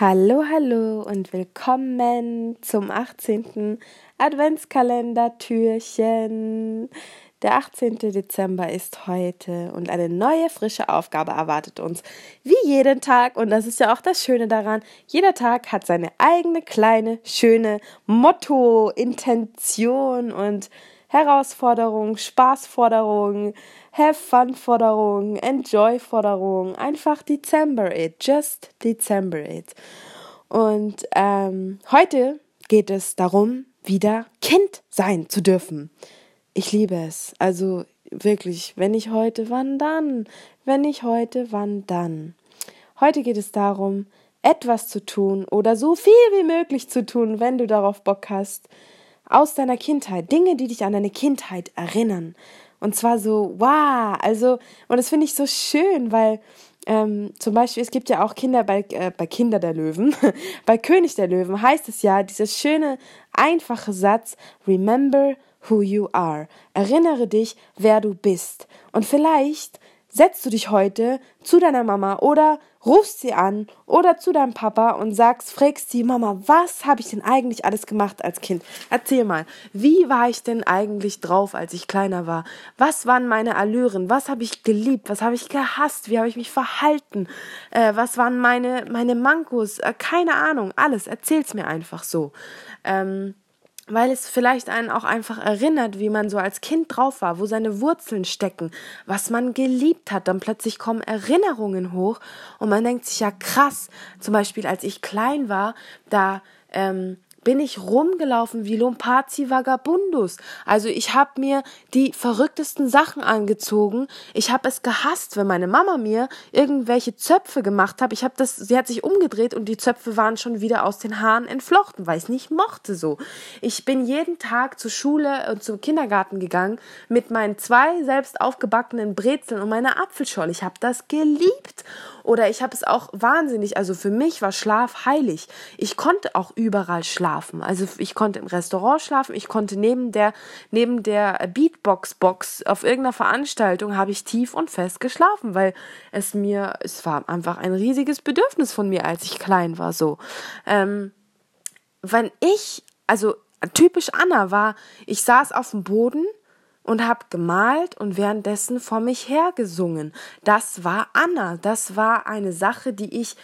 Hallo, hallo und willkommen zum 18. Adventskalender-Türchen. Der 18. Dezember ist heute und eine neue frische Aufgabe erwartet uns. Wie jeden Tag, und das ist ja auch das Schöne daran, jeder Tag hat seine eigene kleine, schöne Motto, Intention und Herausforderung, Spaßforderung, Have Fun Forderung, Enjoy Forderung, einfach December it, just December it. Und ähm, heute geht es darum, wieder Kind sein zu dürfen. Ich liebe es. Also wirklich, wenn ich heute, wann dann? Wenn ich heute, wann dann? Heute geht es darum, etwas zu tun oder so viel wie möglich zu tun, wenn du darauf Bock hast, aus deiner Kindheit, Dinge, die dich an deine Kindheit erinnern. Und zwar so, wow, also, und das finde ich so schön, weil ähm, zum Beispiel, es gibt ja auch Kinder bei, äh, bei Kinder der Löwen, bei König der Löwen heißt es ja, dieser schöne, einfache Satz, remember who you are. Erinnere dich, wer du bist. Und vielleicht setzt du dich heute zu deiner Mama oder rufst sie an oder zu deinem Papa und sagst, fragst sie, Mama, was habe ich denn eigentlich alles gemacht als Kind? Erzähl mal, wie war ich denn eigentlich drauf, als ich kleiner war? Was waren meine Allüren? Was habe ich geliebt? Was habe ich gehasst? Wie habe ich mich verhalten? Äh, was waren meine, meine Mankos? Äh, keine Ahnung, alles. Erzähl's mir einfach so. Ähm, weil es vielleicht einen auch einfach erinnert, wie man so als Kind drauf war, wo seine Wurzeln stecken, was man geliebt hat. Dann plötzlich kommen Erinnerungen hoch und man denkt sich ja krass. Zum Beispiel, als ich klein war, da ähm, bin ich rumgelaufen wie Lompazi Vagabundus. Also ich habe mir die verrücktesten Sachen angezogen. Ich habe es gehasst, wenn meine Mama mir irgendwelche Zöpfe gemacht hat. Ich habe das, sie hat sich umgedreht und die Zöpfe waren schon wieder aus den Haaren entflochten, weil ich es nicht mochte so. Ich bin jeden Tag zur Schule und zum Kindergarten gegangen mit meinen zwei selbst aufgebackenen Brezeln und meiner Apfelscholle. Ich habe das geliebt. Oder ich habe es auch wahnsinnig, also für mich war Schlaf heilig. Ich konnte auch überall schlafen. Also ich konnte im Restaurant schlafen, ich konnte neben der, neben der Beatbox-Box auf irgendeiner Veranstaltung habe ich tief und fest geschlafen, weil es mir, es war einfach ein riesiges Bedürfnis von mir, als ich klein war, so. Ähm, wenn ich, also typisch Anna war, ich saß auf dem Boden, und habe gemalt und währenddessen vor mich hergesungen. Das war Anna. Das war eine Sache, die ich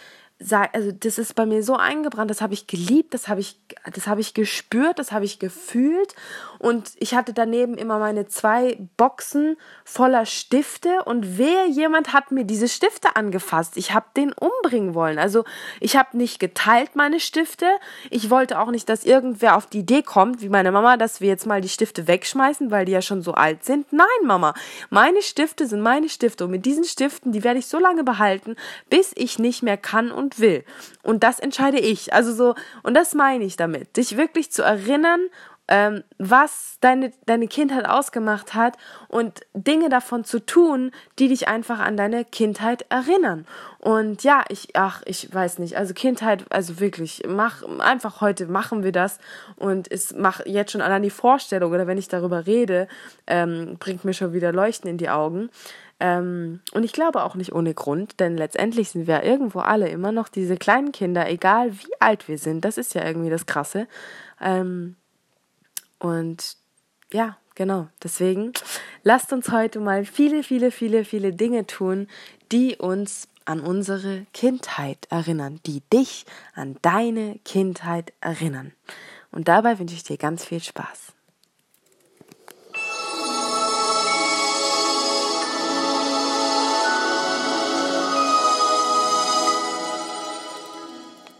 also das ist bei mir so eingebrannt, das habe ich geliebt, das habe ich, das habe ich gespürt, das habe ich gefühlt und ich hatte daneben immer meine zwei Boxen voller Stifte und wer jemand hat mir diese Stifte angefasst, ich habe den umbringen wollen. Also ich habe nicht geteilt meine Stifte, ich wollte auch nicht, dass irgendwer auf die Idee kommt, wie meine Mama, dass wir jetzt mal die Stifte wegschmeißen, weil die ja schon so alt sind. Nein, Mama, meine Stifte sind meine Stifte und mit diesen Stiften, die werde ich so lange behalten, bis ich nicht mehr kann und will. Und das entscheide ich. Also so, und das meine ich damit, dich wirklich zu erinnern, ähm, was deine, deine Kindheit ausgemacht hat und Dinge davon zu tun, die dich einfach an deine Kindheit erinnern. Und ja, ich, ach, ich weiß nicht, also Kindheit, also wirklich, mach, einfach heute machen wir das und es macht jetzt schon allein die Vorstellung oder wenn ich darüber rede, ähm, bringt mir schon wieder Leuchten in die Augen. Ähm, und ich glaube auch nicht ohne Grund, denn letztendlich sind wir irgendwo alle immer noch diese kleinen Kinder, egal wie alt wir sind. Das ist ja irgendwie das Krasse. Ähm, und ja, genau. Deswegen lasst uns heute mal viele, viele, viele, viele Dinge tun, die uns an unsere Kindheit erinnern, die dich an deine Kindheit erinnern. Und dabei wünsche ich dir ganz viel Spaß.